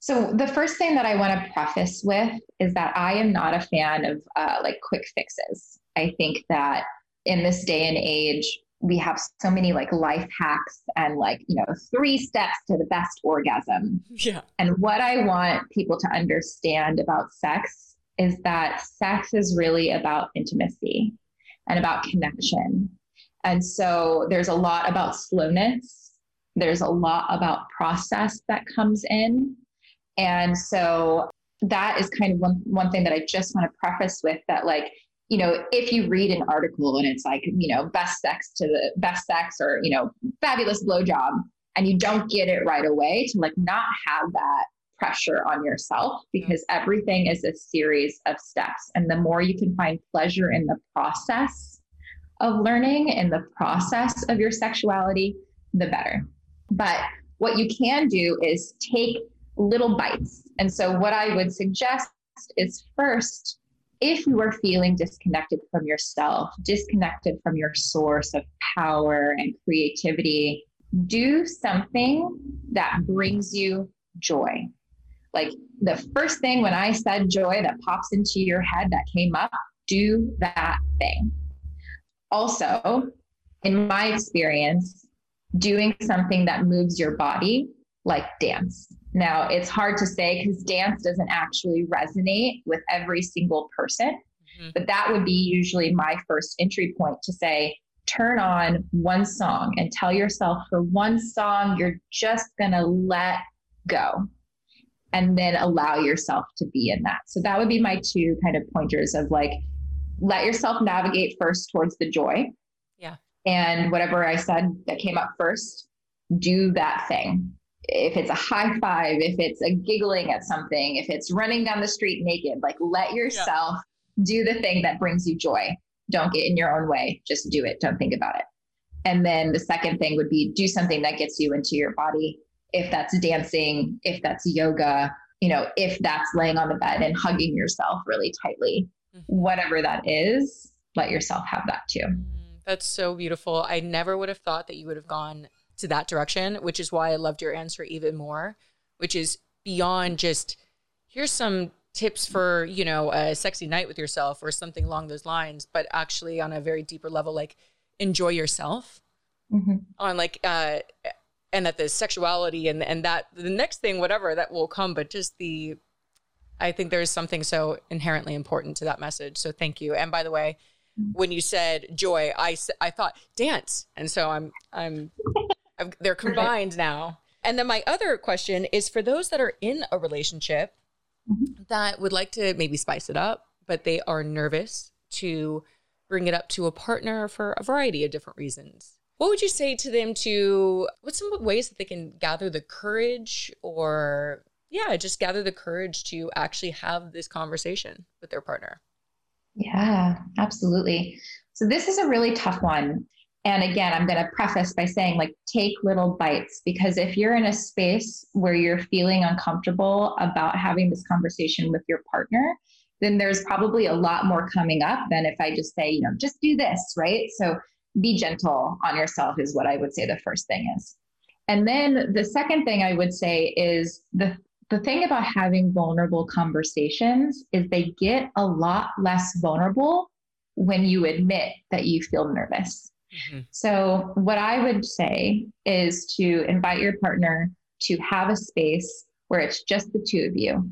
So, the first thing that I want to preface with is that I am not a fan of uh, like quick fixes. I think that in this day and age, we have so many like life hacks and like, you know, three steps to the best orgasm. Yeah. And what I want people to understand about sex is that sex is really about intimacy and about connection. And so there's a lot about slowness. There's a lot about process that comes in. And so that is kind of one, one thing that I just want to preface with that, like, you know, if you read an article and it's like, you know, best sex to the best sex or, you know, fabulous blowjob, and you don't get it right away, to like not have that pressure on yourself mm-hmm. because everything is a series of steps. And the more you can find pleasure in the process of learning, in the process of your sexuality, the better. But what you can do is take little bites. And so, what I would suggest is first if you are feeling disconnected from yourself, disconnected from your source of power and creativity, do something that brings you joy. Like the first thing when I said joy that pops into your head that came up, do that thing. Also, in my experience, doing something that moves your body, like dance. Now, it's hard to say because dance doesn't actually resonate with every single person, mm-hmm. but that would be usually my first entry point to say, turn on one song and tell yourself for one song, you're just going to let go and then allow yourself to be in that. So that would be my two kind of pointers of like, let yourself navigate first towards the joy. Yeah. And whatever I said that came up first, do that thing if it's a high five, if it's a giggling at something, if it's running down the street naked, like let yourself yeah. do the thing that brings you joy. Don't get in your own way. Just do it. Don't think about it. And then the second thing would be do something that gets you into your body. If that's dancing, if that's yoga, you know, if that's laying on the bed and hugging yourself really tightly, mm-hmm. whatever that is, let yourself have that too. Mm, that's so beautiful. I never would have thought that you would have gone to that direction, which is why I loved your answer even more, which is beyond just here's some tips for you know a sexy night with yourself or something along those lines but actually on a very deeper level like enjoy yourself mm-hmm. on like uh and that the sexuality and and that the next thing whatever that will come but just the i think there's something so inherently important to that message so thank you and by the way mm-hmm. when you said joy i i thought dance and so i'm i'm, I'm they're combined now and then my other question is for those that are in a relationship mm-hmm. that would like to maybe spice it up, but they are nervous to bring it up to a partner for a variety of different reasons. What would you say to them to what's some ways that they can gather the courage or yeah, just gather the courage to actually have this conversation with their partner? Yeah, absolutely. So this is a really tough one. And again, I'm going to preface by saying, like, take little bites because if you're in a space where you're feeling uncomfortable about having this conversation with your partner, then there's probably a lot more coming up than if I just say, you know, just do this, right? So be gentle on yourself, is what I would say the first thing is. And then the second thing I would say is the the thing about having vulnerable conversations is they get a lot less vulnerable when you admit that you feel nervous. Mm-hmm. So, what I would say is to invite your partner to have a space where it's just the two of you.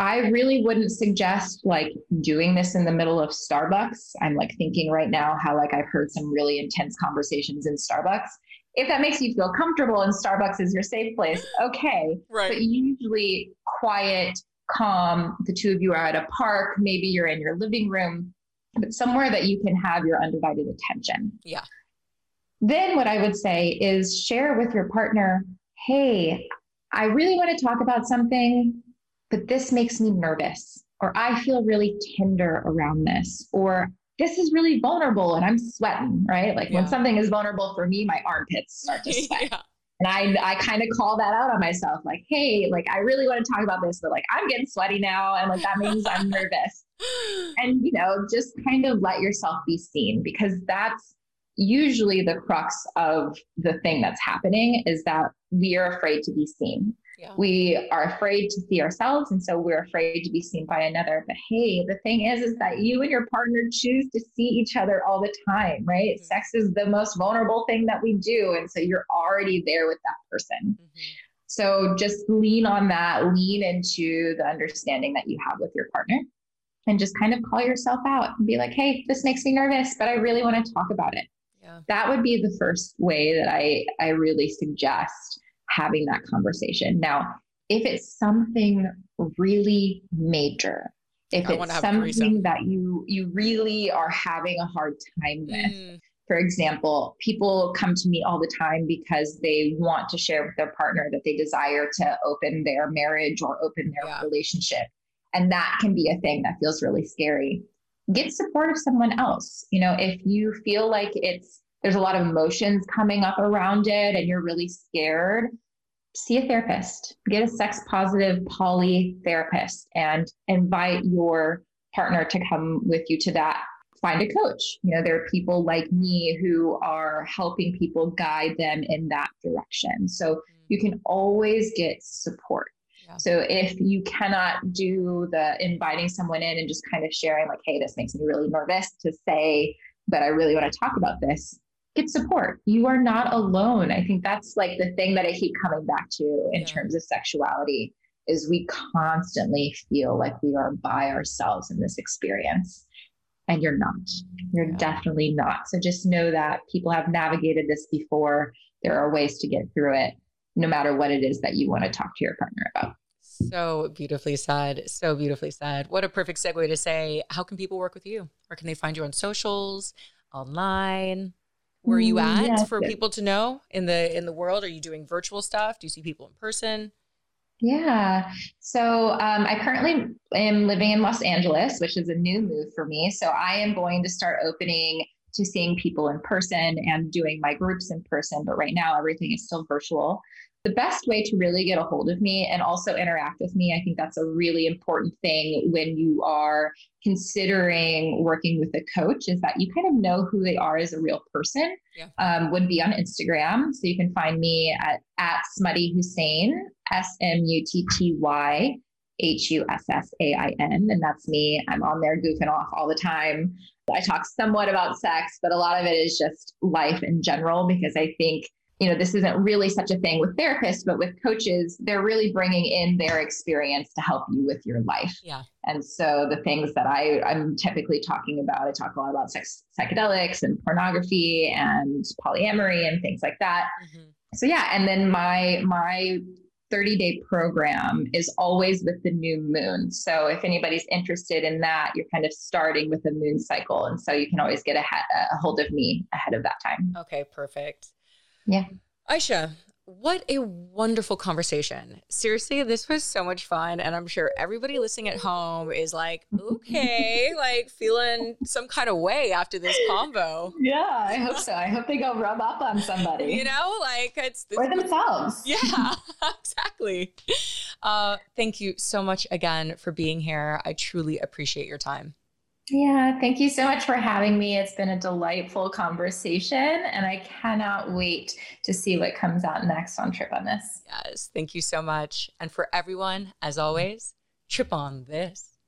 I really wouldn't suggest like doing this in the middle of Starbucks. I'm like thinking right now how like I've heard some really intense conversations in Starbucks. If that makes you feel comfortable and Starbucks is your safe place, okay. Right. But usually quiet, calm, the two of you are at a park, maybe you're in your living room but somewhere that you can have your undivided attention. Yeah. Then what I would say is share with your partner, hey, I really want to talk about something, but this makes me nervous, or I feel really tender around this, or this is really vulnerable and I'm sweating, right? Like yeah. when something is vulnerable for me, my armpits start to sweat. yeah. And I, I kind of call that out on myself, like, hey, like I really want to talk about this, but like I'm getting sweaty now, and like that means I'm nervous. And you know, just kind of let yourself be seen because that's usually the crux of the thing that's happening is that we are afraid to be seen. Yeah. We are afraid to see ourselves, and so we're afraid to be seen by another. But hey, the thing is, is that you and your partner choose to see each other all the time, right? Mm-hmm. Sex is the most vulnerable thing that we do, and so you're already there with that person. Mm-hmm. So just lean on that, lean into the understanding that you have with your partner, and just kind of call yourself out and be like, "Hey, this makes me nervous, but I really want to talk about it." Yeah. That would be the first way that I I really suggest having that conversation. Now, if it's something really major, if I it's something that you you really are having a hard time with, mm. for example, people come to me all the time because they want to share with their partner that they desire to open their marriage or open their yeah. relationship. And that can be a thing that feels really scary. Get support of someone else. You know, if you feel like it's there's a lot of emotions coming up around it and you're really scared, see a therapist, get a sex positive poly therapist and invite your partner to come with you to that. Find a coach. You know, there are people like me who are helping people guide them in that direction. So mm. you can always get support. Yeah. So if you cannot do the inviting someone in and just kind of sharing, like, hey, this makes me really nervous to say, but I really want to talk about this, get support. You are not alone. I think that's like the thing that I keep coming back to in yeah. terms of sexuality is we constantly feel like we are by ourselves in this experience. And you're not. You're yeah. definitely not. So just know that people have navigated this before. There are ways to get through it, no matter what it is that you want to talk to your partner about. So beautifully said. So beautifully said. What a perfect segue to say, how can people work with you? Or can they find you on socials, online? where are you mm, at yes, for people to know in the in the world? Are you doing virtual stuff? Do you see people in person? Yeah. So um, I currently am living in Los Angeles, which is a new move for me. So I am going to start opening to seeing people in person and doing my groups in person. But right now, everything is still virtual the best way to really get a hold of me and also interact with me, I think that's a really important thing when you are considering working with a coach is that you kind of know who they are as a real person. Yeah. Um, would be on Instagram. So you can find me at, at Smutty Hussain, S M U T T Y H U S S A I N. And that's me. I'm on there goofing off all the time. I talk somewhat about sex, but a lot of it is just life in general because I think you know, this isn't really such a thing with therapists, but with coaches, they're really bringing in their experience to help you with your life. Yeah. And so the things that I, I'm typically talking about, I talk a lot about sex, psychedelics and pornography and polyamory and things like that. Mm-hmm. So yeah, and then my my 30 day program is always with the new moon. So if anybody's interested in that, you're kind of starting with the moon cycle. And so you can always get a, a hold of me ahead of that time. Okay, perfect. Yeah. Aisha, what a wonderful conversation. Seriously, this was so much fun. And I'm sure everybody listening at home is like, okay, like feeling some kind of way after this combo. Yeah, I hope so. I hope they go rub up on somebody. You know, like it's or themselves. Yeah, exactly. Uh, thank you so much again for being here. I truly appreciate your time. Yeah, thank you so much for having me. It's been a delightful conversation, and I cannot wait to see what comes out next on Trip on This. Yes, thank you so much. And for everyone, as always, trip on this.